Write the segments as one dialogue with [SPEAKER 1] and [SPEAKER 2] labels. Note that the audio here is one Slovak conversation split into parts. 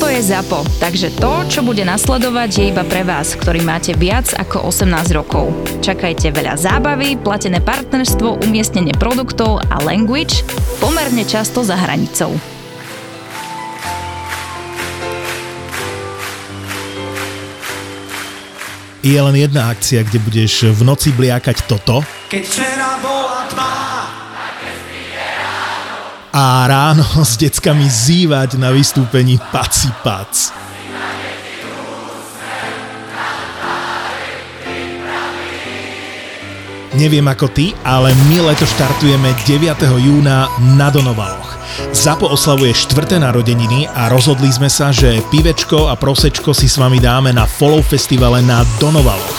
[SPEAKER 1] Toto je ZAPO, takže to, čo bude nasledovať, je iba pre vás, ktorý máte viac ako 18 rokov. Čakajte veľa zábavy, platené partnerstvo, umiestnenie produktov a language pomerne často za hranicou.
[SPEAKER 2] Je len jedna akcia, kde budeš v noci bliakať toto.
[SPEAKER 3] Keď včera bola tma,
[SPEAKER 2] a ráno s deckami zývať na vystúpení Paci Pac. Neviem ako ty, ale my leto štartujeme 9. júna na Donovaloch. Zapo oslavuje štvrté narodeniny a rozhodli sme sa, že pivečko a prosečko si s vami dáme na Follow Festivale na Donovaloch.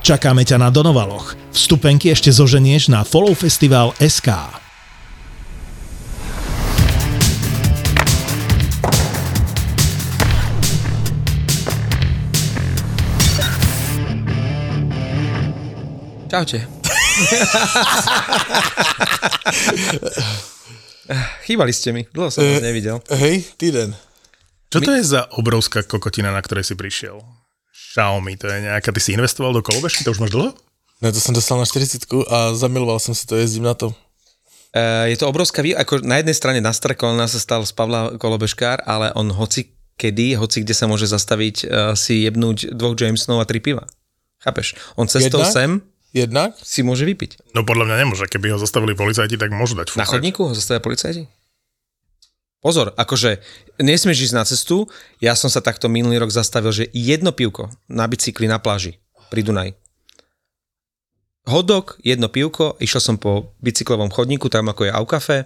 [SPEAKER 2] Čakáme ťa na Donovaloch. Vstupenky ešte zoženieš na Follow Festival SK.
[SPEAKER 4] Čaute. Chýbali ste mi, dlho som vás nevidel.
[SPEAKER 5] Hej, týden.
[SPEAKER 2] Čo to je za obrovská kokotina, na ktorej si prišiel? Xiaomi, to je nejaká, ty si investoval do kolobežky, to už máš dlho?
[SPEAKER 5] Ne, to som dostal na 40 a zamiloval som si to, jezdím na to.
[SPEAKER 4] Uh, je to obrovská vý... ako na jednej strane na Strakolna sa stal z Pavla kolobežkár, ale on hoci kedy, hoci kde sa môže zastaviť, uh, si jebnúť dvoch Jamesonov a tri piva. Chápeš? On cestou
[SPEAKER 5] Jednak?
[SPEAKER 4] sem
[SPEAKER 5] Jednak?
[SPEAKER 4] si môže vypiť.
[SPEAKER 2] No podľa mňa nemôže, keby ho zastavili policajti, tak môžu dať
[SPEAKER 4] Na
[SPEAKER 2] fúkať.
[SPEAKER 4] chodníku ho zastavia policajti? Pozor, akože nesmieš ísť na cestu, ja som sa takto minulý rok zastavil, že jedno pivko na bicykli na pláži pri Dunaji. Hodok, jedno pivko, išiel som po bicyklovom chodníku, tam ako je Aukafe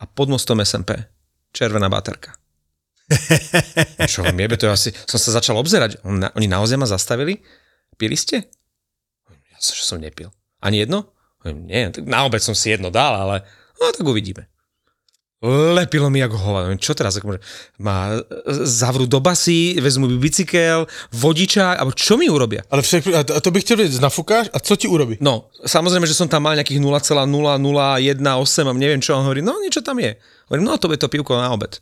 [SPEAKER 4] a pod mostom SMP. Červená baterka. Čo vám jebe, to je asi, som sa začal obzerať. Oni naozaj ma zastavili? Pili ste? Ja som, že som nepil. Ani jedno? Nie, tak na obed som si jedno dal, ale no tak uvidíme. Lepilo mi ako hovado. Čo teraz? Ako, ma zavrú do basy, vezmu mi bicykel, vodiča, alebo čo mi urobia?
[SPEAKER 5] Ale však, a to- bych chtěl vědět, nafúkáš a co ti urobí?
[SPEAKER 4] No, samozrejme, že som tam mal nejakých 0,0018 a neviem čo, on hovorí, no niečo tam je. Hovorím, no to je to pivko na obed.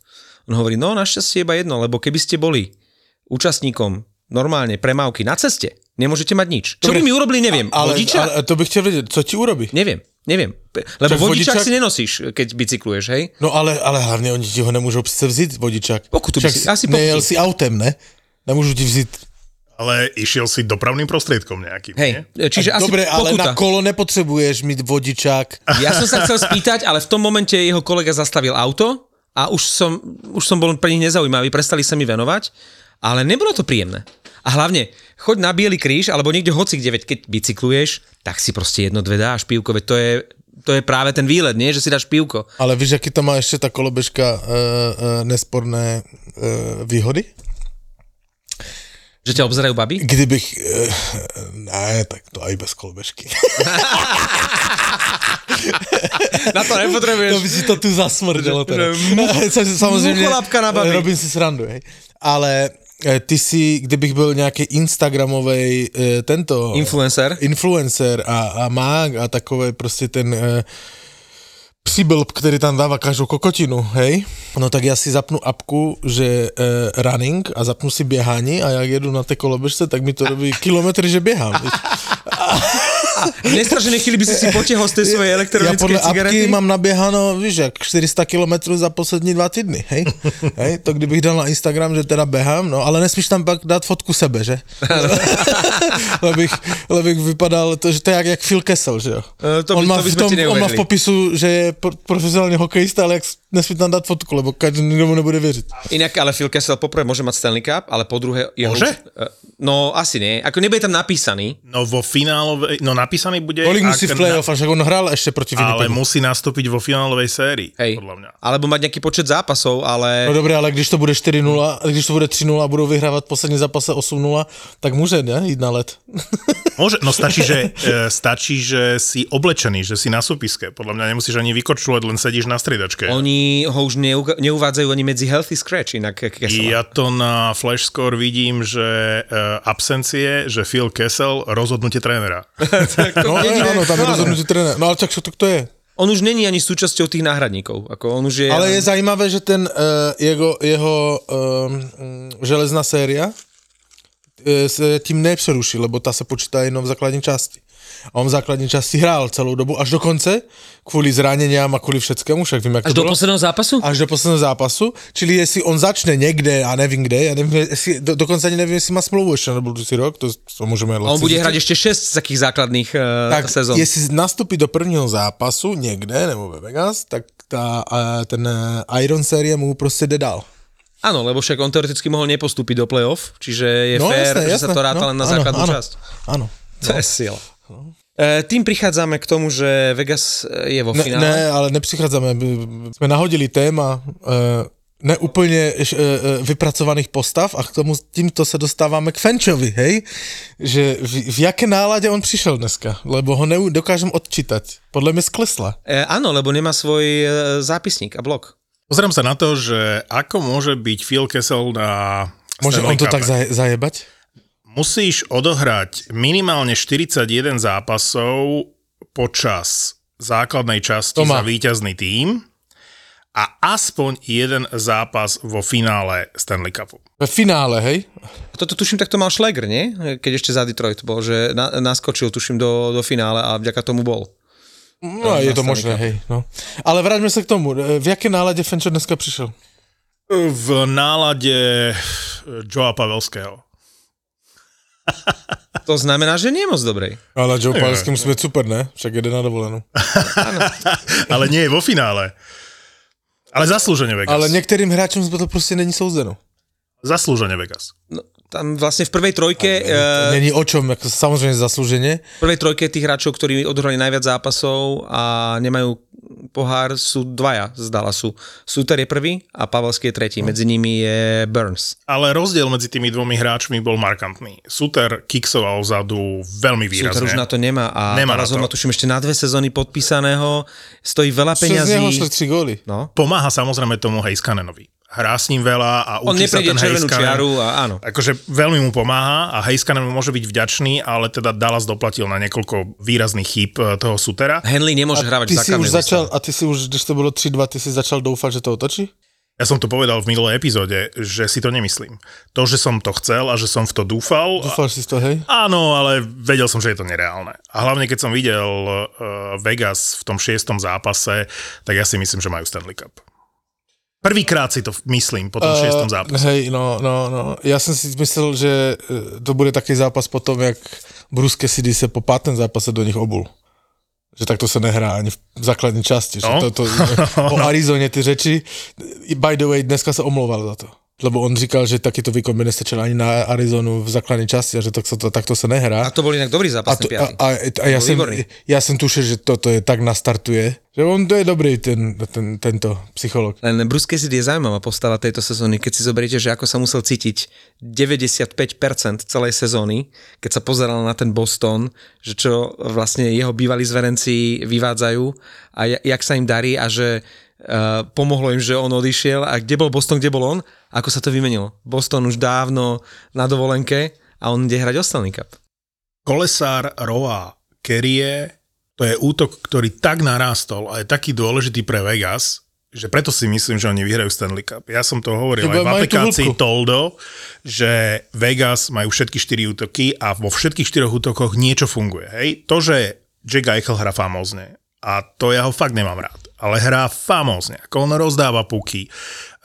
[SPEAKER 4] On hovorí, no našťastie iba jedno, lebo keby ste boli účastníkom normálne premávky na ceste, nemôžete mať nič. Čo by
[SPEAKER 5] Dobre,
[SPEAKER 4] mi urobili, neviem.
[SPEAKER 5] Ale,
[SPEAKER 4] Vodiča?
[SPEAKER 5] ale to bych chtěl vědět, co ti urobí?
[SPEAKER 4] Neviem, neviem. Lebo
[SPEAKER 5] Však
[SPEAKER 4] vodičák
[SPEAKER 5] vodičák-
[SPEAKER 4] si nenosíš, keď bicykluješ, hej?
[SPEAKER 5] No ale, ale hlavně oni ti ho nemůžou přece vzít, vodičák.
[SPEAKER 4] Pokutu by
[SPEAKER 5] Však
[SPEAKER 4] si- asi
[SPEAKER 5] nejel
[SPEAKER 4] pokutu.
[SPEAKER 5] si autem, ne? Nemůžu ti vzít.
[SPEAKER 2] Ale išiel si dopravným prostriedkom nejakým, nie?
[SPEAKER 4] Hej, čiže asi
[SPEAKER 5] Dobre, ale
[SPEAKER 4] pokuta.
[SPEAKER 5] na kolo nepotřebuješ mít vodičák.
[SPEAKER 4] Ja som sa chcel spýtať, ale v tom momente jeho kolega zastavil auto a už som, už som bol pre nich nezaujímavý, prestali sa mi venovať, ale nebolo to príjemné. A hlavne, choď na Bielý kríž, alebo niekde hoci kde, veď keď bicykluješ, tak si proste jedno, dve dáš pivko, veď to je, to je práve ten výlet, nie? Že si dáš pivko.
[SPEAKER 5] Ale víš, jaký to má ještě ta kolobežka uh, uh, nesporné uh, výhody?
[SPEAKER 4] Že ťa obzerajú baby?
[SPEAKER 5] Kdybych... Uh, ne, tak to aj bez kolobežky.
[SPEAKER 4] Na to nepotrebuješ.
[SPEAKER 5] to by si to tu zasmrdelo teda.
[SPEAKER 4] Babi.
[SPEAKER 5] robím si srandu, hej. Ale ty si, kdybych byl nějaký Instagramovej eh, tento...
[SPEAKER 4] Influencer?
[SPEAKER 5] Influencer a, a mák a takové prostě ten... Eh, přiblb, který tam dává každou kokotinu, hej, no tak já si zapnu apku, že e, running a zapnu si běhání a jak jedu na té kolobežce, tak mi to robí kilometry, že běhám. víš.
[SPEAKER 4] Nestražené chvíli by si si potiahol z tej svojej elektronickej
[SPEAKER 5] podle
[SPEAKER 4] cigarety?
[SPEAKER 5] apky mám naběháno, víš, jak 400 km za poslední dva týdny, hej? hej? To kdybych dal na Instagram, že teda běhám, no, ale nesmíš tam pak dát fotku sebe, že? lebych, lebych vypadal, to, že to je jak, jak Phil Kessel, že jo?
[SPEAKER 4] E, to by-
[SPEAKER 5] on, má
[SPEAKER 4] to
[SPEAKER 5] v tom, on má v popisu, že je pro, profesionální hokejista, ale jak nesmí tam dát fotku, lebo každý mu nebude věřit.
[SPEAKER 4] Inak, ale Phil Kessel poprvé môže mať Stanley Cup, ale po druhé... Jeho,
[SPEAKER 2] Môže?
[SPEAKER 4] Eh, No, asi nie. Ako nebude tam napísaný.
[SPEAKER 2] No vo finálovej, no napísaný bude...
[SPEAKER 5] Kolik musí v playoff, a však on hrál ešte proti
[SPEAKER 2] Ale
[SPEAKER 5] Winnipegu.
[SPEAKER 2] musí nastúpiť vo finálovej sérii,
[SPEAKER 4] Hej.
[SPEAKER 2] podľa mňa.
[SPEAKER 4] Alebo mať nejaký počet zápasov, ale...
[SPEAKER 5] No dobré, ale když to bude 4-0, když to bude 3-0 a budou vyhrávat poslední zápase 8-0, tak může, ne, jít na let.
[SPEAKER 2] Môže, no stačí že, e, stačí, že si oblečený, že si na súpiske. Podľa mňa nemusíš ani vykorčulovať, len sedíš na striedačke.
[SPEAKER 4] Oni ho už neuvádzajú ani medzi healthy scratch, inak Kessela.
[SPEAKER 2] Ja to na Flash Score vidím, že e, absencie, že Phil Kessel, rozhodnutie trénera.
[SPEAKER 5] No, ne, ano, tam je rozhodnutí trenéra. No ale tak čo to, to je?
[SPEAKER 4] On už není ani súčasťou tých náhradníkov. Ako on už je...
[SPEAKER 5] Ale je zajímavé, že ten uh, jeho, jeho um, železná séria uh, se tím nepřeruší, lebo ta se počítá jenom v základní části. A on v základní části hrál celou dobu až do konce, kvůli zraněním a kvůli všeckému, však vím, jak
[SPEAKER 4] Až do
[SPEAKER 5] bylo.
[SPEAKER 4] posledného zápasu?
[SPEAKER 5] Až do posledného zápasu, čili jestli on začne někde, já nevím kde, já nevím, jestli, do, dokonce ani nevím, jestli má smlouvu ještě na budoucí rok, to, to můžeme
[SPEAKER 4] A on bude
[SPEAKER 5] zjistit.
[SPEAKER 4] hrať ešte 6 z takých základných uh,
[SPEAKER 5] tak
[SPEAKER 4] sezón.
[SPEAKER 5] jestli nastupí do prvního zápasu někde, nebo ve Vegas, tak ta, uh, ten uh, Iron série mu prostě jde dál.
[SPEAKER 4] Áno, lebo však on teoreticky mohol nepostúpiť do play-off, čiže je
[SPEAKER 5] No,
[SPEAKER 4] fér,
[SPEAKER 5] jasné,
[SPEAKER 4] že
[SPEAKER 5] jasné.
[SPEAKER 4] sa to ráta
[SPEAKER 5] no,
[SPEAKER 4] len na
[SPEAKER 5] áno,
[SPEAKER 4] základnú
[SPEAKER 5] áno,
[SPEAKER 4] časť.
[SPEAKER 5] Áno.
[SPEAKER 4] To je sila. E, tým prichádzame k tomu, že Vegas e, je vo
[SPEAKER 5] Ne,
[SPEAKER 4] finále.
[SPEAKER 5] ne, ale nepřicházíme. My- Jsme nahodili téma uh, neúplně uh, vypracovaných postav a k tomu tímto se dostáváme k Fenčovi, hej? Že v, v jaké náladě on přišel dneska? Lebo ho nedokážem odčítať. Podle mě sklesla.
[SPEAKER 4] E, áno, lebo nemá svoj e, zápisník a blok.
[SPEAKER 2] Pozriem sa na to, že ako môže byť Phil Kessel na
[SPEAKER 5] Může
[SPEAKER 2] Stanley
[SPEAKER 5] on to tak zaje, zajebať?
[SPEAKER 2] Musíš odohrať minimálne 41 zápasov počas základnej časti
[SPEAKER 5] To má.
[SPEAKER 2] za víťazný tím a aspoň jeden zápas vo finále Stanley Cupu.
[SPEAKER 5] Ve finále, hej?
[SPEAKER 4] Toto tuším, tak to mal Schläger, nie? Keď ešte za Detroit bol, že na, naskočil, tuším, do, do finále a vďaka tomu bol.
[SPEAKER 5] No, je to možné, hej. No. Ale vraťme se k tomu. V jaké náladě Fenčo dneska přišel?
[SPEAKER 2] V nálade Joea Pavelského.
[SPEAKER 4] To znamená, že nie je moc dobrej.
[SPEAKER 5] Ale Joe Palsky musí být super, ne? Však jede na dovolenou.
[SPEAKER 2] Ale nie je vo finále. Ale zaslúžene Vegas.
[SPEAKER 5] Ale některým hráčům to prostě není souzeno.
[SPEAKER 2] Zaslúžene Vegas.
[SPEAKER 4] No, tam vlastne v prvej trojke, e,
[SPEAKER 5] Není o čom, jako samozřejmě zasluženě.
[SPEAKER 4] v prvej trojke tých hráčov, ktorí odohrali najviac zápasov a nemajú pohár, sú dvaja z Dallasu. Suter je prvý a Pavelský je tretí. Medzi nimi je Burns.
[SPEAKER 2] Ale rozdiel medzi tými dvomi hráčmi bol markantný. Suter kiksoval vzadu veľmi výrazne.
[SPEAKER 4] Suter už na to nemá a
[SPEAKER 2] Nemá to.
[SPEAKER 4] má tuším ešte na dve sezóny podpísaného. Stojí veľa
[SPEAKER 5] Přes něho
[SPEAKER 4] peňazí.
[SPEAKER 5] šli góly.
[SPEAKER 4] No.
[SPEAKER 2] Pomáha samozrejme tomu Heiskanenovi. Hrá s ním veľa a
[SPEAKER 4] On
[SPEAKER 2] učí sa ten Heiskanen.
[SPEAKER 4] čiaru a áno.
[SPEAKER 2] Akože veľmi mu pomáha a Heiskanen mu môže byť vďačný, ale teda Dallas doplatil na niekoľko výrazných chýb eh, toho Sutera.
[SPEAKER 4] Henley nemôže hrávať
[SPEAKER 5] Ty
[SPEAKER 4] v
[SPEAKER 5] si už začal, a ty si už, když to bylo 3-2, ty si začal doufat, že to otočí?
[SPEAKER 2] Ja som to povedal v minulej epizóde, že si to nemyslím. To, že som to chcel a že som v to dúfal,
[SPEAKER 5] Dúfal si to, hej?
[SPEAKER 2] Áno, ale vedel som, že je to nereálne. A hlavne, keď som videl uh, Vegas v tom šiestom zápase, tak ja si myslím, že majú Stanley Cup. Prvýkrát si to myslím po tom šiestom zápase.
[SPEAKER 5] Hej, no, no, no. Já jsem si myslel, že eh, to bude takový zápas potom, jak Bruce Cassidy se po pátém zápase do nich obul. Že tak to se nehrá ani v základní části. Že
[SPEAKER 2] No.
[SPEAKER 5] to, to, o Arizoně ty řeči. By the way, dneska se omlouval za to. Lebo on říkal, že taky to výkon by nestačil ani na Arizonu v základní části a že tak se to, takto se nehrá.
[SPEAKER 4] A to bol inak dobrý zápas,
[SPEAKER 5] A, to, a, a, a ja, som, ja som tušil, že toto je tak nastartuje, že on to je dobrý, ten, ten, tento psycholog.
[SPEAKER 4] Len Bruce Cassidy je zaujímavá postava tejto sezóny, keď si zoberiete, že ako sa musel cítiť 95% celej sezóny, keď sa pozeral na ten Boston, že čo vlastne jeho bývalí zverenci vyvádzajú a ja- jak sa im darí a že uh, pomohlo im, že on odišiel a kde bol Boston, kde bol on, ako sa to vymenilo. Boston už dávno na dovolenke a on ide hrať o Stanley Cup.
[SPEAKER 2] Kolesár Roa Kerie, to je útok, ktorý tak narástol a je taký dôležitý pre Vegas, že preto si myslím, že oni vyhrajú Stanley Cup. Ja som to hovoril
[SPEAKER 5] Lebo
[SPEAKER 2] aj v aplikácii. Toldo, že Vegas majú všetky štyri útoky a vo všetkých štyroch útokoch niečo funguje. Hej? To, že Jack Eichel hrá famózne a to ja ho fakt nemám rád, ale hrá famózne, ako on rozdáva puky,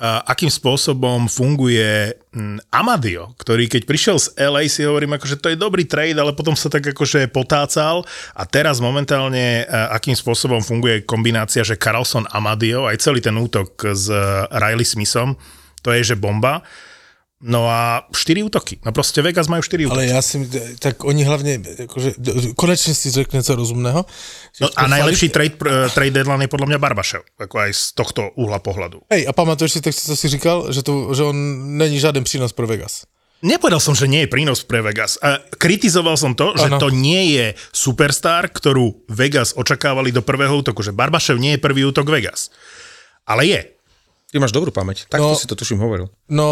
[SPEAKER 2] akým spôsobom funguje mm, Amadio, ktorý keď prišiel z LA si hovorím, akože to je dobrý trade, ale potom sa tak akože potácal. A teraz momentálne uh, akým spôsobom funguje kombinácia, že Carlson Amadio, aj celý ten útok s Riley Smithom, to je že bomba. No a 4 útoky. No proste Vegas majú 4 útoky.
[SPEAKER 5] Ale ja si, tak oni hlavne, akože, konečne si řekne co rozumného.
[SPEAKER 2] No a najlepší trade, pr- trade deadline je podľa mňa Barbašev, ako aj z tohto uhla pohľadu.
[SPEAKER 5] Hej, a pamatuješ si, tak co si říkal, že, to, že on není žiaden prínos pro Vegas.
[SPEAKER 2] Nepovedal som, že nie je prínos pre Vegas. A kritizoval som to, že to nie je superstar, ktorú Vegas očakávali do prvého útoku, že Barbašev nie je prvý útok Vegas. Ale je.
[SPEAKER 4] Ty máš dobrú pamäť. Takto
[SPEAKER 5] No.
[SPEAKER 4] si to tuším hovoril.
[SPEAKER 5] No,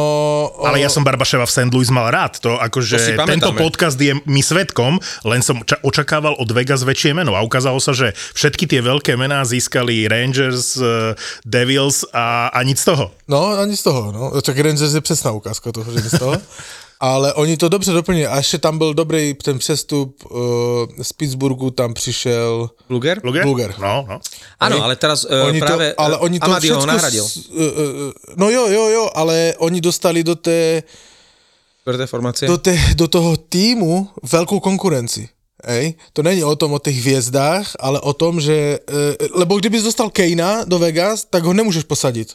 [SPEAKER 2] Ale ja som Barbaševa v St. Louis mal rád. To akože
[SPEAKER 4] To
[SPEAKER 2] tento podcast je mi svetkom, len som ča- očakával od Vegas väčšie meno. A ukázalo sa, že všetky tie veľké mená získali Rangers, eh, Devils a, a nic z toho.
[SPEAKER 5] No, ani z toho, no. Tak Rangers je přesná ukázka toho, že nie z toho. Ale oni to dobře doplnili. A ještě tam byl dobrý ten přestup uh, z Pittsburghu, tam přišel
[SPEAKER 4] Luger?
[SPEAKER 2] Luger?
[SPEAKER 5] Luger.
[SPEAKER 2] No, no.
[SPEAKER 4] Áno, ale teraz uh,
[SPEAKER 5] oni
[SPEAKER 4] práve
[SPEAKER 5] to, ale oni to
[SPEAKER 4] Amadio ho nahradil.
[SPEAKER 5] S, uh, uh, no jo, jo, jo, ale oni dostali do, té,
[SPEAKER 4] Tvrdé formácie.
[SPEAKER 5] do, té, do toho týmu velkou konkurenci. Ej? To není o tom, o těch hvězdách, ale o tom, že... Uh, lebo kdybys dostal Kejna do Vegas, tak ho nemůžeš posadit.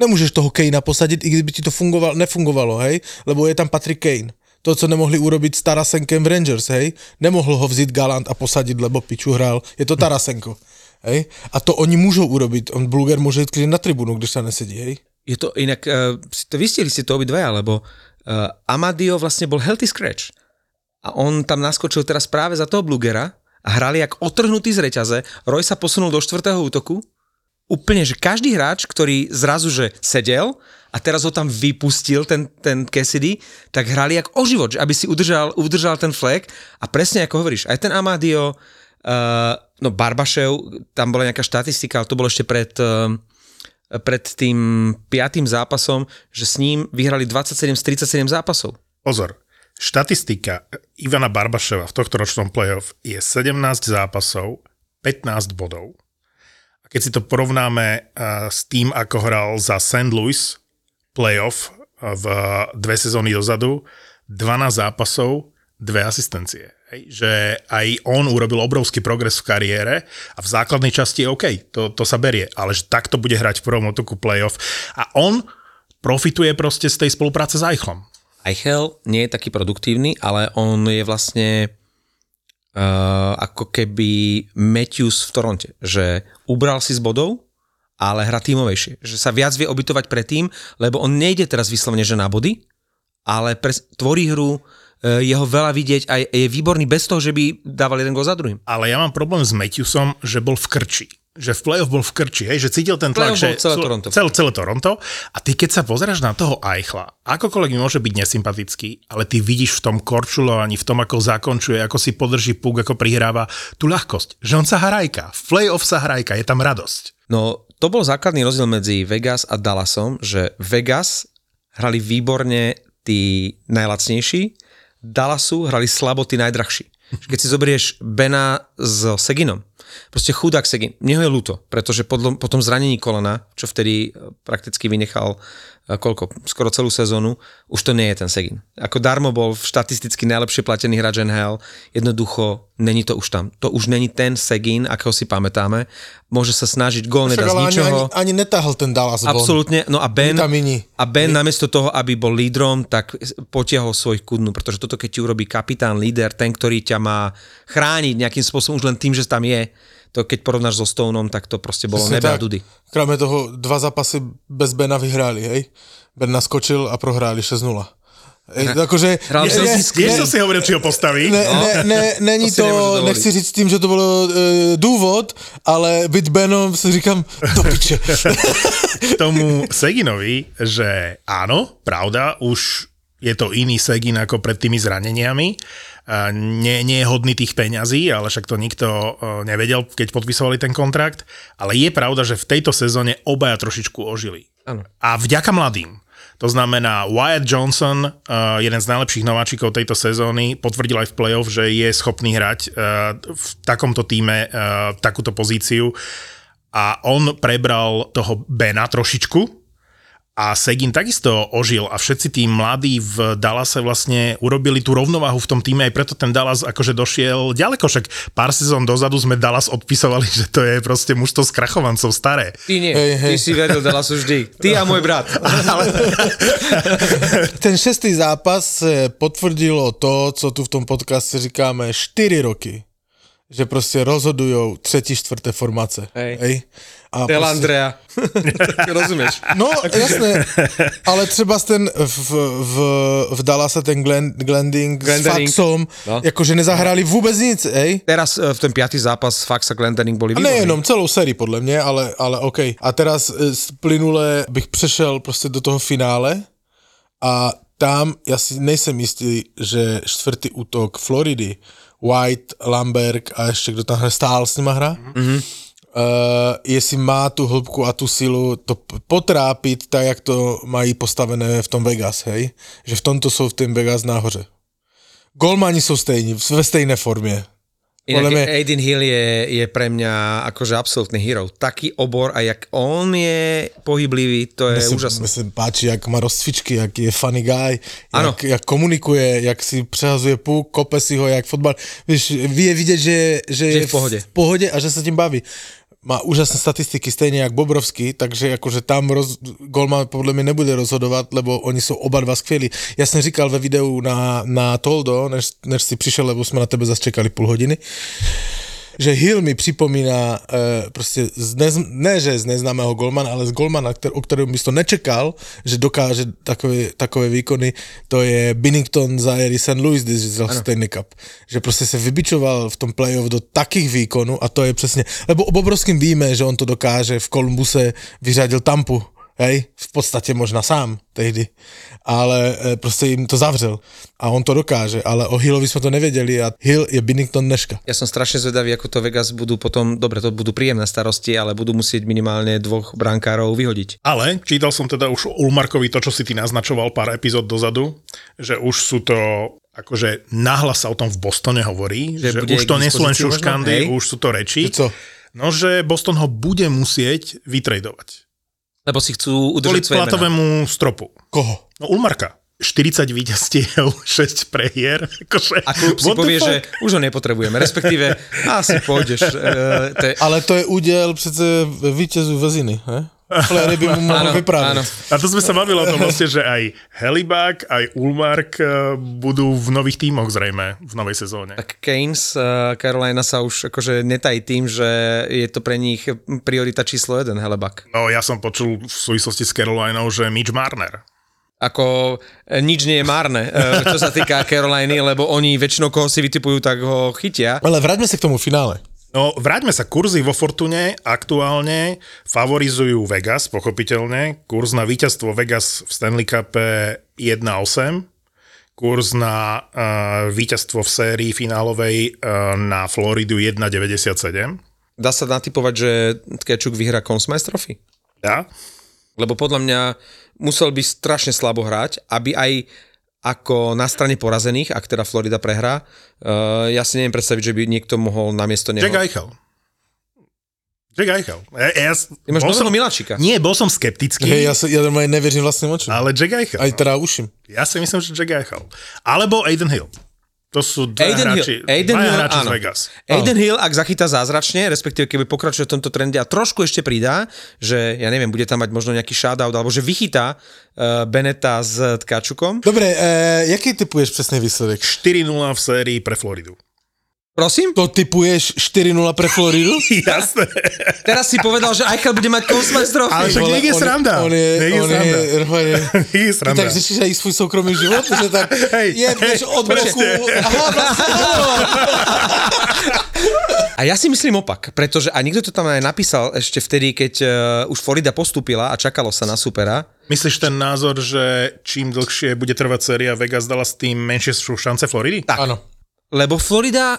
[SPEAKER 5] Nemůžeš toho Kejna posadit, i kdyby ti to fungovalo, nefungovalo, hej? Lebo je tam Patrick Kane. To, co nemohli urobiť s Tarasenkem v Rangers, hej? Nemohl ho vzít Galant a posadit, lebo piču hrál. Je to Tarasenko. Hej? A to oni můžou urobiť. On Bluger môže jít klidně na tribunu, když sa nesedí, hej?
[SPEAKER 4] Je to inak, uh, to vystihli ste to obidvaja, lebo uh, Amadio vlastne bol healthy scratch. A on tam naskočil teraz práve za toho Blugera a hrali jak otrhnutý z reťaze. Roy sa posunul do štvrtého útoku. Úplne, že každý hráč, ktorý zrazu, že sedel a teraz ho tam vypustil, ten, ten Cassidy, tak hrali jak o život, že aby si udržal, udržal ten flag a presne ako hovoríš, aj ten Amadio, uh, no Barbašev, tam bola nejaká štatistika, ale to bolo ešte pred, uh, pred tým piatým zápasom, že s ním vyhrali 27 z 37 zápasov.
[SPEAKER 2] Pozor. Štatistika Ivana Barbaševa v tohto ročnom playoff je 17 zápasov, 15 bodov. Keď si to porovnáme uh, s tým, ako hral za St. Louis playoff uh, v dve sezóny dozadu, 12 zápasov, dve asistencie. Hej, že aj on urobil obrovský progres v kariére a v základnej časti je OK, to, to sa berie, ale že takto bude hrať v prvom otoku playoff a on profituje proste z tej spolupráce s Eichlom.
[SPEAKER 4] Eichel nie je taký produktívny, ale on je vlastne uh, ako keby Matthews v Toronte, že ubral si z bodov, ale hra tímovejšie. Že sa viac vie obytovať predtým, lebo on nejde teraz vyslovene, že na body, ale pre, tvorí hru, uh, jeho veľa vidieť a je výborný bez toho, že by dával jeden gol za druhým.
[SPEAKER 2] Ale ja mám problém s Matthewsom, že bol v krči. Že v play-off bol v krči, hej, že cítil ten tlak, že
[SPEAKER 4] celé Toronto.
[SPEAKER 2] Celé, celé Toronto. A ty keď sa pozeraš na toho Eichla, akokoľvek môže byť nesympatický, ale ty vidíš v tom korčulovaní, v tom, ako zakončuje, ako si podrží puk, ako prihráva tú ľahkosť. Že on sa hrajka. V play-off sa hrajka, je tam radosť.
[SPEAKER 4] No, to bol základný rozdiel medzi Vegas a Dallasom, že Vegas hrali výborne tí najlacnejší, Dallasu hrali slabo tí najdrahší. Keď si zoberieš Bena s Seginom, proste chudák Segin, mne ho je ľúto, pretože po, dlom- po tom zranení kolena, čo vtedy e, prakticky vynechal koľko, skoro celú sezónu, už to nie je ten Segin. Ako darmo bol štatisticky najlepšie platený hráč NHL, jednoducho není to už tam. To už není ten Segin, akého si pamätáme. Môže sa snažiť, gól nedá z
[SPEAKER 5] ale ani,
[SPEAKER 4] ničoho.
[SPEAKER 5] ani, ani netáhl ten Dallas.
[SPEAKER 4] Absolútne, no a Ben, a Ben namiesto toho, aby bol lídrom, tak potiahol svojich kudnú, pretože toto keď ti urobí kapitán, líder, ten, ktorý ťa má chrániť nejakým spôsobom už len tým, že tam je, to keď porovnáš so Stoneom, tak to proste bolo
[SPEAKER 5] Presne
[SPEAKER 4] nebe a
[SPEAKER 5] tak.
[SPEAKER 4] dudy.
[SPEAKER 5] Kráme toho dva zápasy bez Bena vyhráli, hej? Ben naskočil a prohráli 6-0. Ej, akože,
[SPEAKER 4] Hral
[SPEAKER 5] ne-
[SPEAKER 4] som
[SPEAKER 5] ne-
[SPEAKER 4] si
[SPEAKER 2] som hovoril, či ho postaví.
[SPEAKER 5] Ne, ne, ne, není
[SPEAKER 4] to
[SPEAKER 5] to, nechci říct tým, že to bylo e, důvod, ale byť Benom si říkam, do piče.
[SPEAKER 2] k tomu Seginovi, že áno, pravda, už je to iný Segin ako pred tými zraneniami. Nie, nie je hodný tých peňazí, ale však to nikto e, nevedel, keď podpisovali ten kontrakt. Ale je pravda, že v tejto sezóne obaja trošičku ožili.
[SPEAKER 4] Áno.
[SPEAKER 2] A vďaka mladým. To znamená, Wyatt Johnson, uh, jeden z najlepších nováčikov tejto sezóny, potvrdil aj v playoff, že je schopný hrať uh, v takomto týme takúto pozíciu a on prebral toho Bena trošičku A Segin takisto ožil a všetci tí mladí v Dallase vlastne urobili tú rovnováhu v tom týme, aj preto ten Dallas akože došiel ďaleko, však pár sezón dozadu sme Dallas odpisovali, že to je proste mužstvo s krachovancov staré.
[SPEAKER 4] Ty nie,
[SPEAKER 5] Hej, hej.
[SPEAKER 4] ty si veril Dallasu vždy. Ty a môj brat.
[SPEAKER 5] Ten šestý zápas potvrdilo to, co tu v tom podcaste říkáme 4 roky. Že prostě rozhodujou třetí, čtvrté formace.
[SPEAKER 4] Hej.
[SPEAKER 5] Hej. A
[SPEAKER 4] Del
[SPEAKER 5] prostě,
[SPEAKER 4] Andrea. Rozumieš?
[SPEAKER 5] no, jasné, ale třeba ten v, v, v Dallase ten Glen, Glending, s
[SPEAKER 4] Glendering.
[SPEAKER 5] Faxom,
[SPEAKER 4] No.
[SPEAKER 5] jakože nezahráli vůbec nic, hej.
[SPEAKER 4] Teraz eh, v ten piatý zápas Fax a Glendening boli výborní.
[SPEAKER 5] nejenom celou sérii podle mě, ale, ale OK. A teraz e, z plynule bych přešel prostě do toho finále a tam já si nejsem jistý, že čtvrtý útok Floridy, White, Lamberg a ještě kdo tam hraje, stál s nima hra, mm-hmm. Uh, jestli má tu hĺbku a tu silu to potrápit tak, jak to mají postavené v tom Vegas, hej? Že v tomto jsou v tom Vegas nahoře. Golmani jsou stejní, ve stejné formě.
[SPEAKER 4] Inak
[SPEAKER 5] mňa-
[SPEAKER 4] Aiden Hill je, je pre mňa akože absolútny hero. Taký obor a jak on je pohyblivý, to je
[SPEAKER 5] Mne
[SPEAKER 4] úžasné.
[SPEAKER 5] mne sa páči, jak má rozcvičky, jak je funny guy,
[SPEAKER 4] Ano.
[SPEAKER 5] jak, jak komunikuje, jak si přehazuje puk, kope si ho, jak fotbal. Víš, vie vidieť, že, že,
[SPEAKER 4] Že je v pohode.
[SPEAKER 5] v pohode a že sa tím baví. Má úžasné statistiky, stejně jak Bobrovský, takže jakože tam roz, Golman podle mě nebude rozhodovat, lebo oni jsou oba dva skvělí. Já jsem říkal ve videu na, na Toldo, než, než si přišel, lebo jsme na tebe zase čekali půl hodiny, že Hill mi připomíná e, prostě z nez, ne, že z neznámého golmana, ale z golmana, kter, o kterém bys to nečekal, že dokáže takové, takové výkony, to je Binnington za éry St. Louis, když vzal Stanley Cup. Že prostě se vybičoval v tom playoff do takých výkonů a to je přesně, lebo o Bobrovským víme, že on to dokáže, v Kolumbuse vyřadil Tampu, hej, v podstatě možná sám tehdy, ale e, prostě jim to zavřel a on to dokáže, ale o Hillovi jsme to nevěděli a Hill je Binnington dneška.
[SPEAKER 4] Ja som strašne zvedavý, ako to Vegas budú potom, dobre, to budú príjemné starosti, ale budú musieť minimálne dvoch brankárov vyhodiť.
[SPEAKER 2] Ale čítal som teda už Ulmarkovi to, čo si ty naznačoval pár epizód dozadu, že už sú to akože nahlas sa o tom v Bostone hovorí,
[SPEAKER 4] Že
[SPEAKER 2] že, už to nie sú len šuškandy, už sú to reči.
[SPEAKER 5] Že?
[SPEAKER 2] No, že Boston ho bude musieť vytredovať.
[SPEAKER 4] Lebo si chcú
[SPEAKER 2] Kvôli
[SPEAKER 4] udržať mená.
[SPEAKER 2] platovému stropu.
[SPEAKER 5] Koho?
[SPEAKER 2] No Ulmarka. 40 víťazstiev, 6 prehier. Akože,
[SPEAKER 4] A klub si povie,
[SPEAKER 2] fuck?
[SPEAKER 4] že už ho nepotrebujeme, respektíve asi pôjdeš. Uh, to je,
[SPEAKER 5] Ale to je úděl přece vítězů Veziny, ne? Flery by mu vyprávět.
[SPEAKER 4] áno.
[SPEAKER 2] A to sme sa bavili o tom vlastne, že aj Helibak, aj Ulmark eh, budú v nových tímoch zrejme v novej sezóne.
[SPEAKER 4] tak Keynes, uh, Carolina sa už akože netají tým, že je to pre nich priorita číslo jeden, Helebak.
[SPEAKER 2] No ja som počul v súvislosti s Carolinou, že Mitch Marner.
[SPEAKER 4] Ako e, nič nie je márne, čo sa týka Caroliny, lebo oni väčšinou koho si vytipujú, tak ho chytia.
[SPEAKER 5] Ale vraťme se k tomu finále.
[SPEAKER 2] No, vráťme sa, kurzy vo Fortune aktuálne favorizujú Vegas, pochopiteľne. Kurz na víťazstvo Vegas v Stanley Cup 1.8, kurz na uh, víťazstvo v sérii finálovej uh, na Floridu 1.97.
[SPEAKER 4] Dá sa natypovať, že Tkečuk vyhrá Consmice Trophy?
[SPEAKER 2] Dá?
[SPEAKER 4] Lebo podľa mňa musel by strašne slabo hrať, aby aj ako na strane porazených, ak teda Florida prehrá, uh, ja si neviem predstaviť, že by niekto mohol namiesto neho...
[SPEAKER 2] Jack Eichel. Jack Eichel. Ja, ja,
[SPEAKER 4] Ty máš
[SPEAKER 2] bol som,
[SPEAKER 4] Miláčika.
[SPEAKER 2] nie, bol som skeptický,
[SPEAKER 5] Hej, ja, sa, ja normálne neverím vlastným očom.
[SPEAKER 2] ale Jack Eichel.
[SPEAKER 5] Aj teda uším.
[SPEAKER 2] Ja si myslím, že Jack Eichel. Alebo Aiden Hill. To sú dva
[SPEAKER 4] Aiden
[SPEAKER 2] hráči,
[SPEAKER 4] Hill, Aiden Hill,
[SPEAKER 2] hráči z
[SPEAKER 4] áno.
[SPEAKER 2] Vegas.
[SPEAKER 4] Aiden Hill, ak zachytá zázračne, respektíve keby pokračuje v tomto trende a trošku ešte pridá, že ja neviem, bude tam mať možno nejaký shoutout, alebo že vychytá uh, Beneta s Tkačukom.
[SPEAKER 5] Dobre, e, jaký typuješ přesný výsledek?
[SPEAKER 2] 4-0 v sérii pre Floridu.
[SPEAKER 4] Prosím?
[SPEAKER 5] To typuješ 4-0 pre Floridu?
[SPEAKER 2] Jasné.
[SPEAKER 4] Teraz si povedal, že Eichel bude mať Consmice Trophy.
[SPEAKER 2] Ale však nech je
[SPEAKER 5] on-
[SPEAKER 2] sranda.
[SPEAKER 5] On je,
[SPEAKER 2] Nech je
[SPEAKER 5] on
[SPEAKER 2] sranda.
[SPEAKER 5] je,
[SPEAKER 2] Nech je
[SPEAKER 5] ty
[SPEAKER 2] sranda.
[SPEAKER 5] tak řešíš aj svůj soukromý život, že tak
[SPEAKER 2] Hej,
[SPEAKER 5] jebneš
[SPEAKER 2] hej,
[SPEAKER 5] od boku. Aha, vlastne.
[SPEAKER 4] A ja si myslím opak, pretože a niekto to tam aj napísal ešte vtedy, keď uh, už Florida postúpila a čakalo sa na supera.
[SPEAKER 2] Myslíš ten názor, že čím dlhšie bude trvať séria Vegas dala s tým menšie sú šance Floridy?
[SPEAKER 4] Tak.
[SPEAKER 5] Áno.
[SPEAKER 4] Lebo Florida,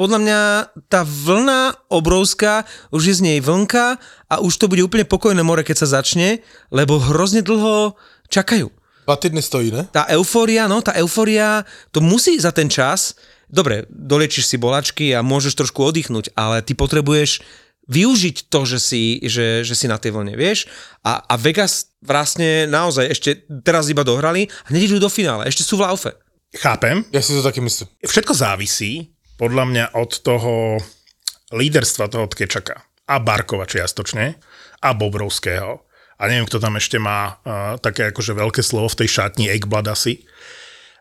[SPEAKER 4] podľa mňa tá vlna obrovská, už je z nej vlnka a už to bude úplne pokojné more, keď sa začne, lebo hrozne dlho čakajú.
[SPEAKER 5] Dva týdny stojí, ne?
[SPEAKER 4] Tá eufória, no, tá eufória, to musí za ten čas, dobre, doliečiš si bolačky a môžeš trošku oddychnúť, ale ty potrebuješ využiť to, že si, že, že si na tej vlne, vieš? A, a Vegas vlastne naozaj ešte teraz iba dohrali a hneď idú do finále, ešte sú v laufe.
[SPEAKER 2] Chápem.
[SPEAKER 5] Ja si to taky myslím.
[SPEAKER 2] Všetko závisí podľa mňa od toho líderstva toho Tkečaka a Barkova čiastočne a Bobrovského. A neviem, kto tam ešte má uh, také akože veľké slovo v tej šatni, Eggblad asi.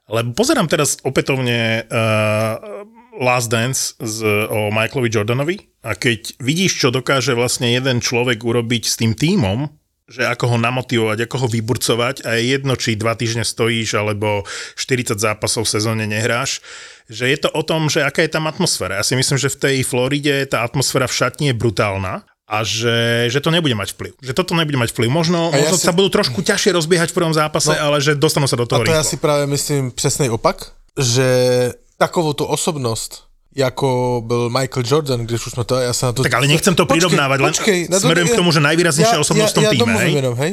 [SPEAKER 2] Lebo pozerám teraz opätovne uh, Last Dance z, o Michaelovi Jordanovi a keď vidíš, čo dokáže vlastne jeden človek urobiť s tým tímom, že ako ho namotivovať, ako ho vyburcovať a je jedno, či dva týždne stojíš alebo 40 zápasov v sezóne nehráš, že je to o tom, že aká je tam atmosféra. Ja si myslím, že v tej Floride tá atmosféra v šatni je brutálna a že, že to nebude mať vplyv. Že toto nebude mať vplyv. Možno,
[SPEAKER 5] A ja
[SPEAKER 2] možno
[SPEAKER 5] si-
[SPEAKER 2] sa budú trošku ťažšie rozbiehať v prvom zápase,
[SPEAKER 5] No.
[SPEAKER 2] ale že dostanú sa do toho
[SPEAKER 5] A to ja
[SPEAKER 2] rýchlo.
[SPEAKER 5] si práve myslím přesnej opak, že takovou tu osobnost, jako byl Michael Jordan, když už jsme to, já se na to...
[SPEAKER 2] Tak ale nechcem to prirovnávať, len
[SPEAKER 5] na to-
[SPEAKER 2] smerujem k tomu, že najvýraznejšia osobnosť v tom
[SPEAKER 5] ja,
[SPEAKER 2] týme,
[SPEAKER 5] Ja
[SPEAKER 2] hej?
[SPEAKER 5] jenom, hej?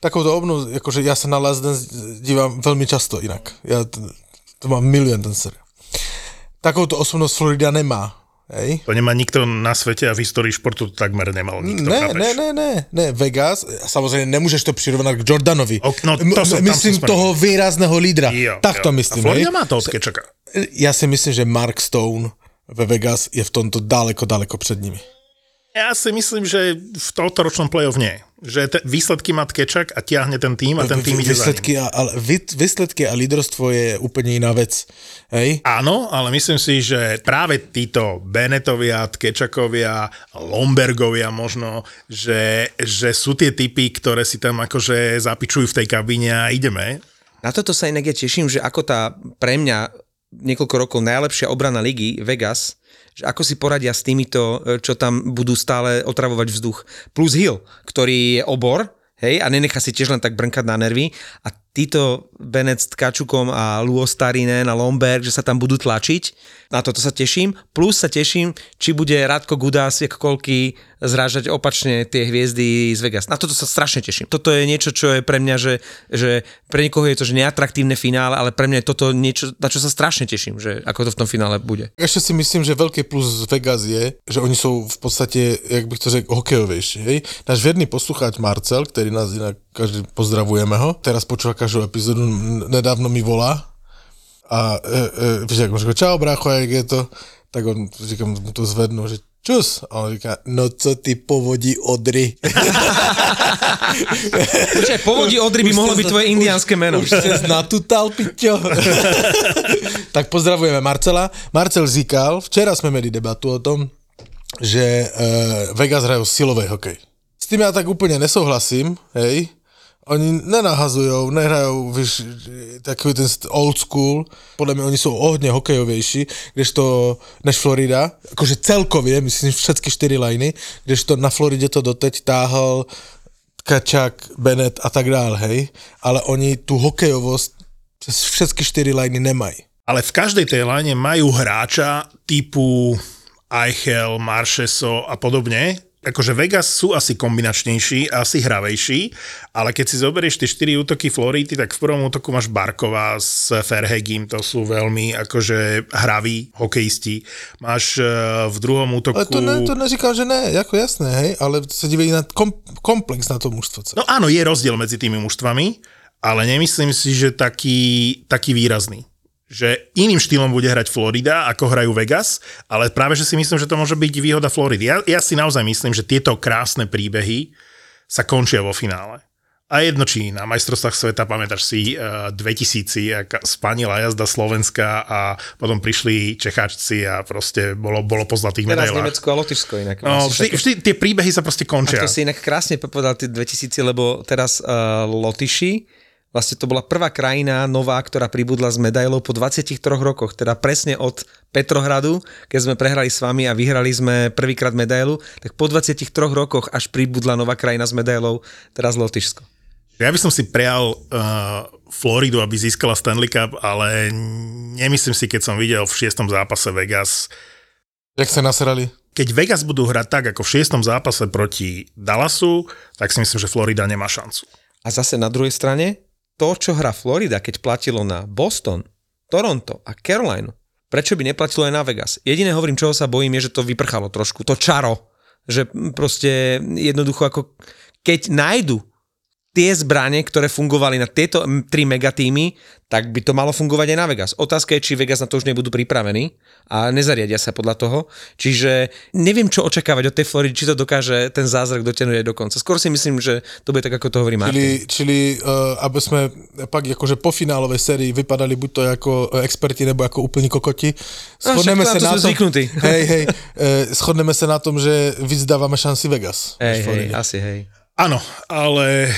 [SPEAKER 5] Takovou to obnovu, jakože já se na Last Dance dívám velmi často jinak. Já to, mám milion ten seriál. Takovou to osobnost Florida nemá, hej?
[SPEAKER 2] To nemá nikto na svete a v histórii športu to takmer nemal nikto,
[SPEAKER 5] Ne, ne, ne, ne, ne, Vegas, samozřejmě nemůžeš to přirovnat k Jordanovi.
[SPEAKER 2] Ok, no to som-
[SPEAKER 5] myslím
[SPEAKER 2] som
[SPEAKER 5] toho výrazného lídra.
[SPEAKER 2] Jo,
[SPEAKER 5] tak to myslím,
[SPEAKER 2] A Florida
[SPEAKER 5] hej?
[SPEAKER 2] má to od Kečaka.
[SPEAKER 5] Já si myslím, že Mark Stone ve Vegas je v tomto daleko, daleko před nimi.
[SPEAKER 2] Ja si myslím, že v tomto ročnom play-off nie. Že te, výsledky má Tkečak a tiahne ten tým a ten tým ide za ním.
[SPEAKER 5] výsledky, a, ale vy- výsledky a líderstvo je úplně jiná věc. Hej?
[SPEAKER 2] Áno, ale myslím si, že práve títo Benetovia, Tkečakovia, Lombergovia možno, že, že sú tie typy, ktoré si tam akože zapičujú v tej kabíne a ideme.
[SPEAKER 4] Na toto sa inak ja teším, že ako tá pre mňa niekoľko rokov najlepšia obrana ligy Vegas, že ako si poradia s týmito, e, čo tam budú stále otravovať vzduch. Plus Hill, ktorý je obor, hej, a nenechá si tiež len tak brnkať na nervy. A títo Bennett s Tkačukom a Luo Starinen a Lomberg, že sa tam budú tlačiť. Na toto sa teším. Plus sa teším, či bude Radko Gudas, jak koľky, zrážať opačne tie hviezdy z Vegas. Na toto sa strašne teším. Toto je niečo, čo je pre mňa, že, že pre niekoho je to že neatraktívne finále, ale pre mňa je toto niečo, na čo sa strašne teším, že ako to v tom finále bude.
[SPEAKER 5] Ještě si myslím, že velký plus z Vegas je, že oni jsou v podstatě, jak bych to řekl, hokejovější. Hej? Náš věrný posluchač Marcel, který nás jinak každý pozdravujeme ho, teraz počúva každou epizodu, n- nedávno mi volá a e, e, víš, řekl, čau brácho, jak je to? Tak on, říkám, mu to zvednu, že čus. A on říká, no co ty povodí Odry.
[SPEAKER 4] Počkaj, povodí Odry by
[SPEAKER 5] Už
[SPEAKER 4] mohlo byť tvoje indiánske meno.
[SPEAKER 5] Už ses natutal, piťo. tak pozdravujeme Marcela. Marcel říkal, včera jsme měli debatu o tom, že uh, Vegas hrajú silový hokej. S tým ja tak úplne nesouhlasím, hej. Oni nenahazujou, nehrajú, víš, takový ten old school. Podľa mňa oni sú o hodne hokejovejší, kdežto než Florida. Akože celkově, myslím, všetky čtyři liny, kdežto na Floride to doteď táhal Kačak, Bennett a tak dále, hej. Ale oni tu hokejovost přes všetky čtyři liny nemají.
[SPEAKER 2] Ale v každej tej line majú hráča typu Eichel, Marcheso a podobne. Akože Vegas sú asi kombinačnejší, asi hravejší, ale keď si zoberieš tie 4 útoky Floridy, tak v prvom útoku máš Barkova s Ferhegim, to sú veľmi akože hraví hokejisti. Máš eh, v druhom útoku...
[SPEAKER 5] Ale to, ne, to neříkám, že ne, jako jasné, hej, ale se dívej na kom, komplex na to mužstvo.
[SPEAKER 2] No áno, je rozdiel medzi tými mužstvami, ale nemyslím si, že taký, taký výrazný. Že iným štýlom bude hrať Florida, ako hrajú Vegas, ale práve, že si myslím, že to môže byť výhoda Floridy. Ja, ja si naozaj myslím, že tieto krásne príbehy sa končia vo finále. A jedno, či na majstrovstvách sveta, pamätáš si, uh, 2000, aká spanila jazda Slovenska a potom prišli Čecháčci a proste bolo, bolo po zlatých
[SPEAKER 4] Teraz
[SPEAKER 2] medailách.
[SPEAKER 4] Nemecko a Lotyšsko inak.
[SPEAKER 2] No, vždy,
[SPEAKER 4] také-
[SPEAKER 2] vždy tie príbehy sa proste
[SPEAKER 4] A
[SPEAKER 2] končia.
[SPEAKER 4] to si inak krásne povedal tie 2000, lebo teraz uh, Lotyši, vlastne to bola prvá krajina nová, ktorá pribudla s medailou po 23 rokoch, teda presne od Petrohradu, keď sme prehrali s vami a vyhrali sme prvýkrát medailu, tak po 23 rokoch až pribudla nová krajina s medailou, teraz Lotyšsko.
[SPEAKER 2] Ja by som si prial uh, Floridu, aby získala Stanley Cup, ale nemyslím si, keď som videl v šiestom zápase Vegas.
[SPEAKER 5] Jak se nasrali?
[SPEAKER 2] Keď Vegas budú hrať tak, ako v šiestom zápase proti Dallasu, tak si myslím, že Florida nemá šancu.
[SPEAKER 4] A zase na druhej strane, to, čo hrá Florida, keď platilo na Boston, Toronto a Carolina, prečo by neplatilo aj na Vegas? Jediné hovorím, čoho sa bojím, je, že to vyprchalo trošku, to čaro, že proste jednoducho ako keď nájdu tie zbranie, ktoré fungovali na tieto tri megatýmy, tak by to malo fungovať aj na Vegas. Otázka je, či Vegas na to už nebudú pripravení a nezariadia sa podľa toho. Čiže neviem, čo očakávať od tej Floridy, či to dokáže ten zázrak dotiahnuť aj do konca. Skôr si myslím, že to bude tak, ako to hovorí Martin.
[SPEAKER 5] Čili, čili uh, aby sme pak akože po finálovej sérii vypadali buď to ako eh, experti, nebo ako úplní kokoti. Shodneme
[SPEAKER 4] však na
[SPEAKER 5] sa
[SPEAKER 4] to
[SPEAKER 5] na tom,
[SPEAKER 4] zvyknutí.
[SPEAKER 5] hej, hej, uh, shodneme sa na tom, že víc dávame šanci Vegas.
[SPEAKER 4] Hej, hej, asi hej.
[SPEAKER 2] Áno, ale,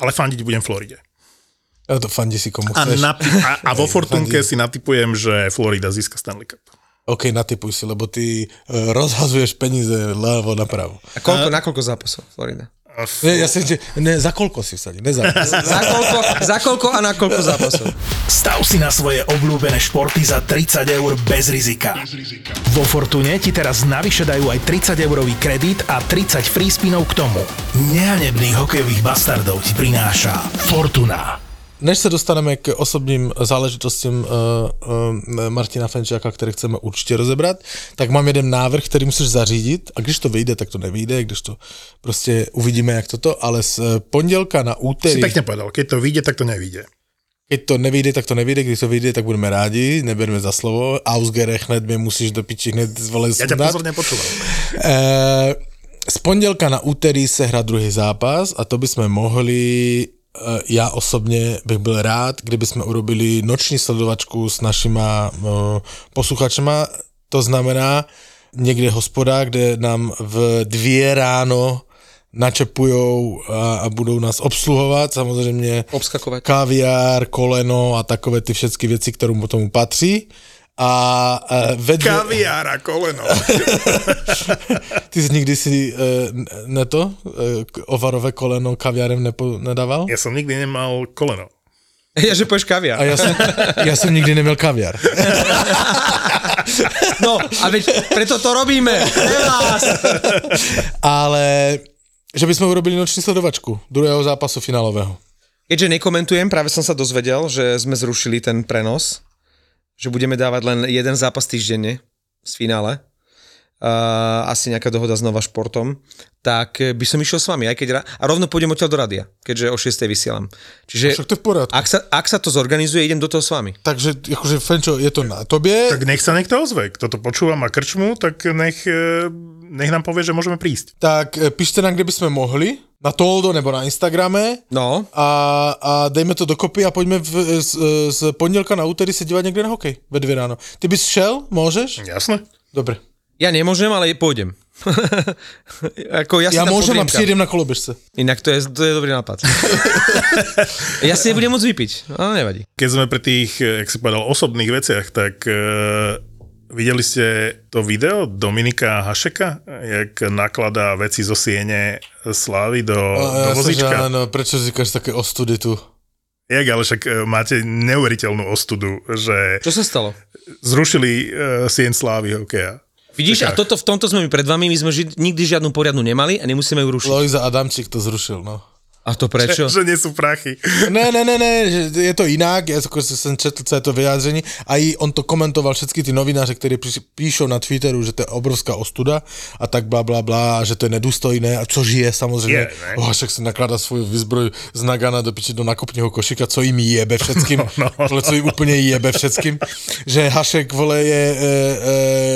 [SPEAKER 2] ale fandiť budem Floride.
[SPEAKER 5] Ja to fandi si komu
[SPEAKER 2] A,
[SPEAKER 5] chceš.
[SPEAKER 2] napi- a, a vo Fortunke
[SPEAKER 5] fandí.
[SPEAKER 2] si natypujem, že Florida získa Stanley Cup.
[SPEAKER 5] OK, natypuj si, lebo ty uh, rozhazuješ peníze ľavo napravo.
[SPEAKER 4] A koľko, na koľko zápasov Florida?
[SPEAKER 2] A f-
[SPEAKER 5] Ne, ja si, že, ne, za koľko si vsadil? Ne za,
[SPEAKER 4] Za koľko, za koľko a na koľko zápasov?
[SPEAKER 6] Stav si na svoje obľúbené športy za 30 eur bez rizika. Vo Fortune ti teraz navyše dajú aj 30 eurový kredit a 30 free spinov k tomu. Nehanebných hokejových bastardov ti prináša Fortuna.
[SPEAKER 5] Než sa dostaneme k osobným záležitostiam uh, uh, Martina Fenčiaka, ktoré chceme určite rozebrať, tak mám jeden návrh, ktorý musíš zařídit a když to vyjde, tak to nevyjde, když to prostě uvidíme, jak toto, ale z eh, pondelka na
[SPEAKER 2] si
[SPEAKER 5] úterý,
[SPEAKER 2] pekne povedal, keď to vyjde, tak to nevyjde.
[SPEAKER 5] keď to nevyjde, tak to nevyjde, když to vyjde, tak budeme rádi, neberme za slovo, Ausgere hned mě musíš do piči hned zvole
[SPEAKER 2] Ja ťa pozorne počúvam.
[SPEAKER 5] Eh, z pondelka na úterý se hrá druhý zápas a to by sme mohli, eh, já osobně bych byl rád, kdyby jsme urobili noční sledovačku s našima eh, posluchačema, to znamená někde hospoda, kde nám v dvě ráno načepujou a, a budou nás obsluhovat, samozřejmě
[SPEAKER 4] Obskakovať.
[SPEAKER 5] kaviár, koleno a takové ty všechny věci, které mu tomu patří. A eh, ve dvě...
[SPEAKER 2] Kaviár a koleno.
[SPEAKER 5] Ty jsi nikdy si uh, ne to, uh, ovarové koleno kaviarem nepo, nedával?
[SPEAKER 2] Ja som nikdy nemal koleno.
[SPEAKER 4] Ja, že poješ kaviar.
[SPEAKER 5] A já jsem, já jsem nikdy neměl kaviar.
[SPEAKER 4] No, a veď preto to robíme. Vás.
[SPEAKER 5] Ale že bychom urobili noční sledovačku druhého zápasu finálového.
[SPEAKER 4] Keďže nekomentujem, práve som sa dozvedel, že sme zrušili ten prenos, že budeme dávať len jeden zápas týždenne z finále. Uh, asi nejaká dohoda s Nova Športom, tak by som išiel s vami, aj keď ra- a rovno pôjdem odtiaľ do radia, keďže o 6. vysielam. Čiže
[SPEAKER 5] Však to je v poriadku.
[SPEAKER 4] ak sa, ak sa to zorganizuje, idem do toho s vami.
[SPEAKER 5] Takže akože Fenčo, je to na tobie.
[SPEAKER 2] Tak nech sa niekto ozve. Kto to počúva má krčmu, tak nech, e, nech nám povie, že môžeme prísť.
[SPEAKER 5] Tak eh, píšte nám, kde by sme mohli. Na Toldo nebo na Instagrame.
[SPEAKER 4] No,
[SPEAKER 5] A, a dejme to dokopy a pojďme v, z, z pondělka na úterý se dívat někde na hokej ve dvě ráno. Ty bys šel? Můžeš?
[SPEAKER 2] Jasné?
[SPEAKER 5] Dobre.
[SPEAKER 4] ja nemôžem, ale pôjdem. Ako ja si
[SPEAKER 5] Já
[SPEAKER 4] tam
[SPEAKER 5] môžem a
[SPEAKER 4] podriemkam.
[SPEAKER 5] přijedem na koloběžce.
[SPEAKER 4] Inak to je, to je dobrý nápad. ja si nebudem môcť vypiť, ale nevadí.
[SPEAKER 2] Keď sme pri tých, e, jak si povedal, osobných veciach, tak e, videli ste to video Dominika Hašeka, jak nakladá veci zo siene Slávy do, do
[SPEAKER 5] A ja sa, že
[SPEAKER 2] vozíčka?
[SPEAKER 5] áno, prečo říkáš také ostudy tu?
[SPEAKER 2] Jak, ale však e, máte neuveriteľnú ostudu, že
[SPEAKER 4] Čo sa stalo?
[SPEAKER 2] zrušili uh, sieň Slávy hokeja.
[SPEAKER 4] Vidíš, a
[SPEAKER 2] Tak.
[SPEAKER 4] toto, v tomto sme my pred vami, my sme ži- nikdy žiadnu poriadnu nemali a nemusíme ju rušiť.
[SPEAKER 5] Lojza Adamčík to zrušil, no.
[SPEAKER 4] A to prečo?
[SPEAKER 2] Že nie sú prachy.
[SPEAKER 5] Ne, ne, ne, ne, že je to jinak, já jako jsem četl celé to vyjádření a i on to komentoval všetky ty novináře, píš- píšou na Twitteru, že to je obrovská ostuda a tak bla bla bla, že to je nedůstojné a což je samozřejmě.
[SPEAKER 2] Je, ne?
[SPEAKER 5] oh, však si nakládá svůj vyzbroj z Nagana do piči do nakupního košíka, co jim jebe všetkým,
[SPEAKER 2] No, no.
[SPEAKER 5] vole, co jim úplně jebe všetkým, že Hašek, vole, je e,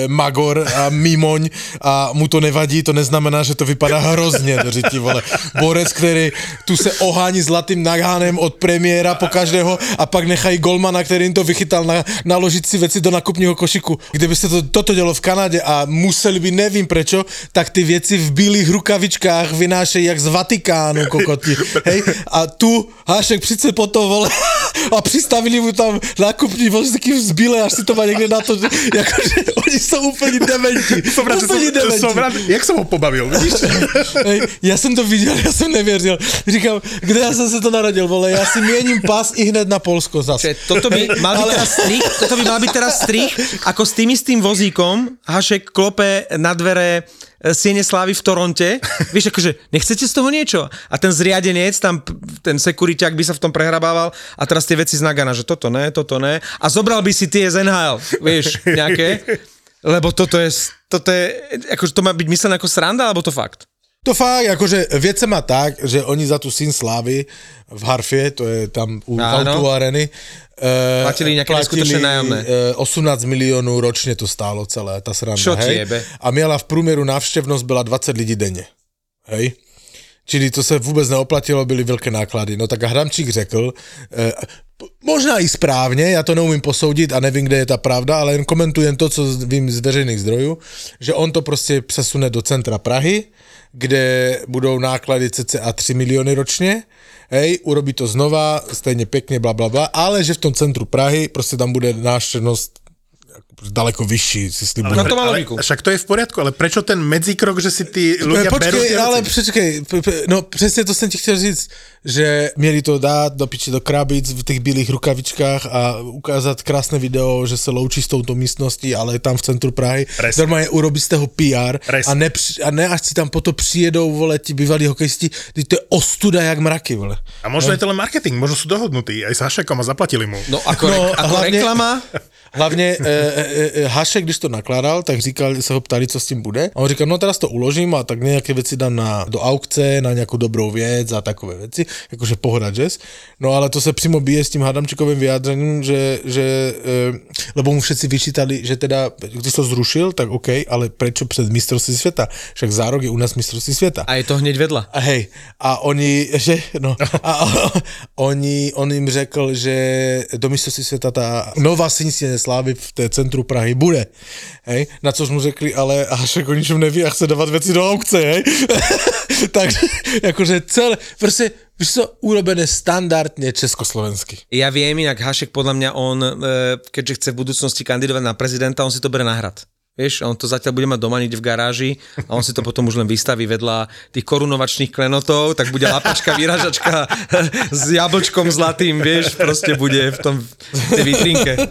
[SPEAKER 5] e, magor a mimoň a mu to nevadí, to neznamená, že to vypadá hrozně do řiti, vole. Borec, který tu se ohání zlatým nagánem od premiéra po každého a pak nechají golmana, který jim to vychytal na, naložit si věci do nakupního košiku. Kdyby se to, toto dělo v Kanadě a museli by, nevím prečo, tak ty věci v bílých rukavičkách vynášejí jak z Vatikánu, kokoti. Hej? A tu Hašek přijde po to, vole, a přistavili mu tam nákupní vozíky z bíle, až si to má někde na to, že, jakože oni jsou úplně dementi.
[SPEAKER 2] Som rád, že som,
[SPEAKER 5] dementi.
[SPEAKER 2] som rád, jak som ho pobavil, vidíš?
[SPEAKER 5] Hej, já jsem to viděl, já jsem nevěřil. Říkám, kde já jsem se to narodil, vole, já si měním pas i hned na Polsko zase.
[SPEAKER 4] Toto by mal byť teraz strich, toto by mal byť teraz strich, ako s tým istým vozíkom Hašek klope na dvere e, Siene Slávy v Toronte. Vieš, akože, nechcete z toho niečo? A ten zriadenec, tam ten sekuriťák by sa v tom prehrabával a teraz tie veci z Nagana, že toto ne, toto ne. A zobral by si tie z NHL, vieš, nejaké. Lebo toto je, toto je, akože to má byť myslené ako sranda, alebo to fakt?
[SPEAKER 5] To fakt, akože vec sa má tak, že oni za tú syn Slávy v Harfie, to je tam u. Autu Areny, uh,
[SPEAKER 4] Platili nejaké neskutočné nájomné.
[SPEAKER 5] 18 miliónov ročne to stálo celé, tá sranda,
[SPEAKER 4] Čo
[SPEAKER 5] hej?
[SPEAKER 4] jebe?
[SPEAKER 5] A miela v průměru návštevnosť byla 20 lidí denne, hej? Čili to se vůbec neoplatilo, byly velké náklady. No tak Hramčík řekl, eh, možná i správně, já to neumím posoudit a nevím, kde je ta pravda, ale jen komentujem to, co vím z veřejných zdrojů, že on to prostě přesune do centra Prahy, kde budou náklady cca 3 miliony ročně, hej, urobí to znova, stejně pěkně, bla, bla, bla, ale že v tom centru Prahy prostě tam bude návštěvnost daleko vyšší, si slibujem.
[SPEAKER 4] No to logiku.
[SPEAKER 6] však to je v poriadku, ale prečo ten medzikrok, že si tí ľudia berú
[SPEAKER 5] Počkej, ale počkej, no přesně to jsem ti chtěl říct, že měli to dát do piči do krabic v těch bílých rukavičkách a ukázat krásné video, že se loučí s touto místností, ale je tam v centru Prahy.
[SPEAKER 6] Presne.
[SPEAKER 5] Normálně urobit z toho PR
[SPEAKER 6] Presne.
[SPEAKER 5] a ne, a ne až si tam potom přijedou, vole, ti bývalí hokejisti, to je ostuda jak mraky, vole.
[SPEAKER 6] A možno je to len marketing, možno sú dohodnutí aj s Hašekom a zaplatili mu.
[SPEAKER 4] No ako,
[SPEAKER 5] No,
[SPEAKER 4] no, ako
[SPEAKER 5] hlavne-
[SPEAKER 4] reklama?
[SPEAKER 5] Hlavně e, e, e, Hašek, když to nakládal, tak říkal, se ho ptali, co s tím bude. A on říkal, no teraz to uložím a tak nějaké věci dám na, do aukce, na nějakou dobrou věc a takové věci, jakože pohoda jazz. No ale to se přímo bije s tím Hadamčíkovým vyjádřením, že, že e, lebo mu všetci vyčítali, že teda, když to zrušil, tak OK, ale prečo před mistrovství světa? Však za rok je u nás mistrovství světa.
[SPEAKER 4] A je to hneď vedľa.
[SPEAKER 5] A hej, a oni, že, no, a, oni, on jim řekl, že do mistrovství světa ta nová synistěné slávy v té centru Prahy bude. Hej, na což mu řekli, ale Hašek o ničem neví a chce dávat věci do aukce, hej. Takže, jakože celé, prostě, víš co, urobené standardně československy.
[SPEAKER 4] Ja viem, inak Hašek podľa mňa on, e, keďže chce v budúcnosti kandidovať na prezidenta, on si to bere na hrad. Vieš, on to zatiaľ bude mať doma niekde v garáži a on si to potom už len vystaví vedľa tých korunovačných klenotov, tak bude lapačka, vyražačka s jablčkom zlatým, vieš, proste bude v tom v.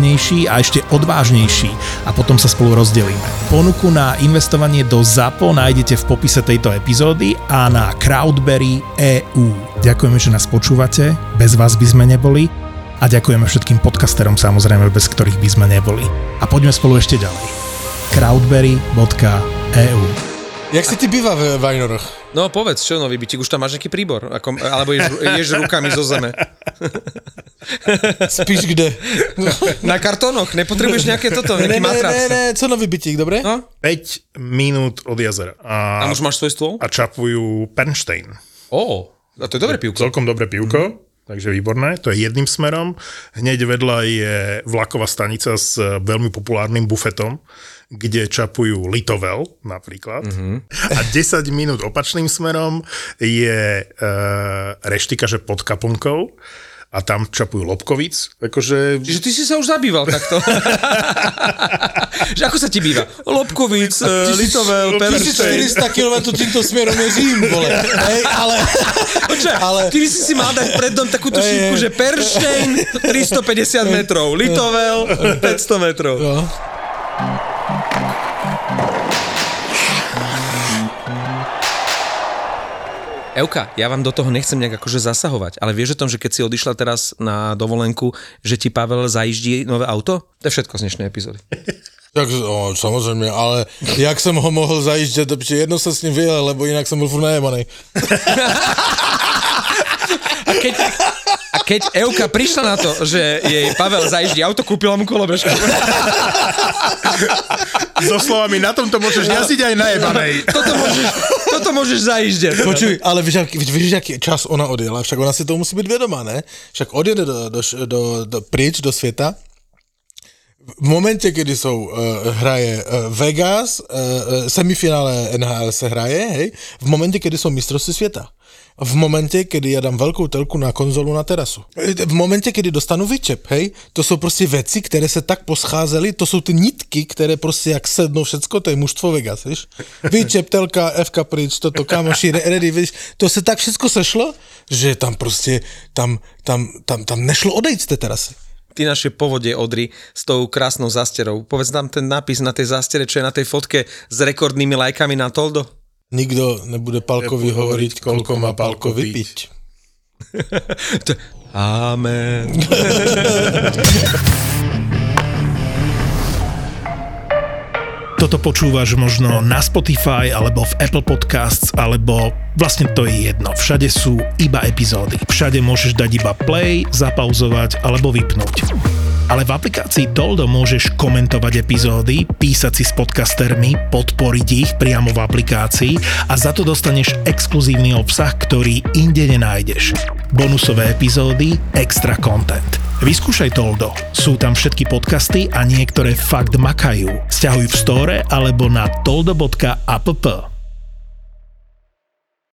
[SPEAKER 2] zábavnejší a ešte odvážnejší a potom sa spolu rozdelíme. Ponuku na investovanie do ZAPO nájdete v popise tejto epizódy a na Crowdberry EU. Ďakujeme, že nás počúvate, bez vás by sme neboli a ďakujeme všetkým podcasterom samozrejme, bez ktorých by sme neboli. A poďme spolu ešte ďalej. crowdberry.eu
[SPEAKER 5] Jak se ti bývá v Vajnoroch?
[SPEAKER 4] No povedz, čo nový bytík, už tam máš nejaký príbor? Ako, alebo ješ, ješ rukami zo zeme?
[SPEAKER 5] Spíš kde?
[SPEAKER 4] Na kartónoch, nepotrebuješ nejaké toto,
[SPEAKER 5] ne,
[SPEAKER 4] nejaký
[SPEAKER 5] ne,
[SPEAKER 4] matrac?
[SPEAKER 5] ne, ne, co nový bytík, dobre?
[SPEAKER 4] No,
[SPEAKER 6] 5 minút od jazera. A,
[SPEAKER 4] a už máš svoj stôl?
[SPEAKER 6] a čapujú Pernstein.
[SPEAKER 4] Ó, a to je dobré pivko.
[SPEAKER 6] Celkom dobré pivko, takže výborné. To je jedným smerom. Hneď vedľa je vlaková stanica s veľmi populárnym bufetom, kde čapujú Litovel napríklad. A 10 minút opačným smerom je e, reštika, že pod kaponkou a tam čapujú Lobkovic. Akože
[SPEAKER 4] Čiže ty si sa už zabýval takto. že ako sa ti býva? Lobkovic, eh, Litovel, Pernstein.
[SPEAKER 5] 1400 km týmto smerom je Řím, vole. Hej, ale...
[SPEAKER 4] Počkaj,
[SPEAKER 5] ale...
[SPEAKER 4] ty si si mal dať pred dom takúto šípku, že Pernstein 350 metrov, Litovel 500 metrov.
[SPEAKER 5] No.
[SPEAKER 4] Euka, ja vám do toho nechcem nejak akože zasahovať, ale vieš o tom, že keď si odišla teraz na dovolenku, že ti Pavel zajíždí nové auto? To je všetko z dnešnej epizódy.
[SPEAKER 5] Tak, no, samozřejmě, ale jak jsem ho mohl zajíždět, protože jedno se s ním vyjel, lebo jinak jsem byl furt najemaný.
[SPEAKER 4] A keď, a keď Euka prišla na to, že jej Pavel zajíždí auto, kúpila mu kolobežku.
[SPEAKER 6] so slovami, na tomto môžeš jazdiť aj na jebanej.
[SPEAKER 4] Toto môžeš, toto môžeš zajíždět.
[SPEAKER 5] Počuj, ale víš, víš, jaký čas ona odjela? Však ona si toho musí být vědomá, ne? Však odjede do, do, do, do, pryč do světa, v momente, kedy jsou, uh, hraje uh, Vegas, uh, uh, semifinále NHL se hraje, hej, v momente, kedy jsou mistrovství světa. V momente, kedy já dám velkou telku na konzolu na terasu. V momente, kedy dostanu vyčep, hej, to jsou prostě věci, které se tak poscházely, to jsou ty nitky, které prostě jak sednou všecko, to je mužstvo Vegas, víš? Vyčep, telka, FK pryč, toto, kamoši, ready, víš? To se tak všechno sešlo, že tam prostě, tam, tam, tam, tam nešlo odejít z té terasy
[SPEAKER 4] ty naše povodie Odry s tou krásnou zásterou. Povedz nám ten nápis na tej zástere, čo je na tej fotke s rekordnými lajkami na Toldo.
[SPEAKER 5] Nikdo nebude Palkovi hovoriť, koľko má Palko vypiť.
[SPEAKER 4] Amen.
[SPEAKER 2] Toto počúvaš možno na Spotify alebo v Apple Podcasts alebo vlastne to je jedno. Všade sú iba epizódy. Všade môžeš dať iba play, zapauzovať alebo vypnúť. Ale v aplikácii Toldo môžeš komentovať epizódy, písať si s podcastermi, podporiť ich priamo v aplikácii a za to dostaneš exkluzívny obsah, ktorý inde nenájdeš. Bonusové epizódy, extra content. Vyskúšaj Toldo. Sú tam všetky podcasty a niektoré fakt makajú. Sťahuj v store alebo na toldo.app.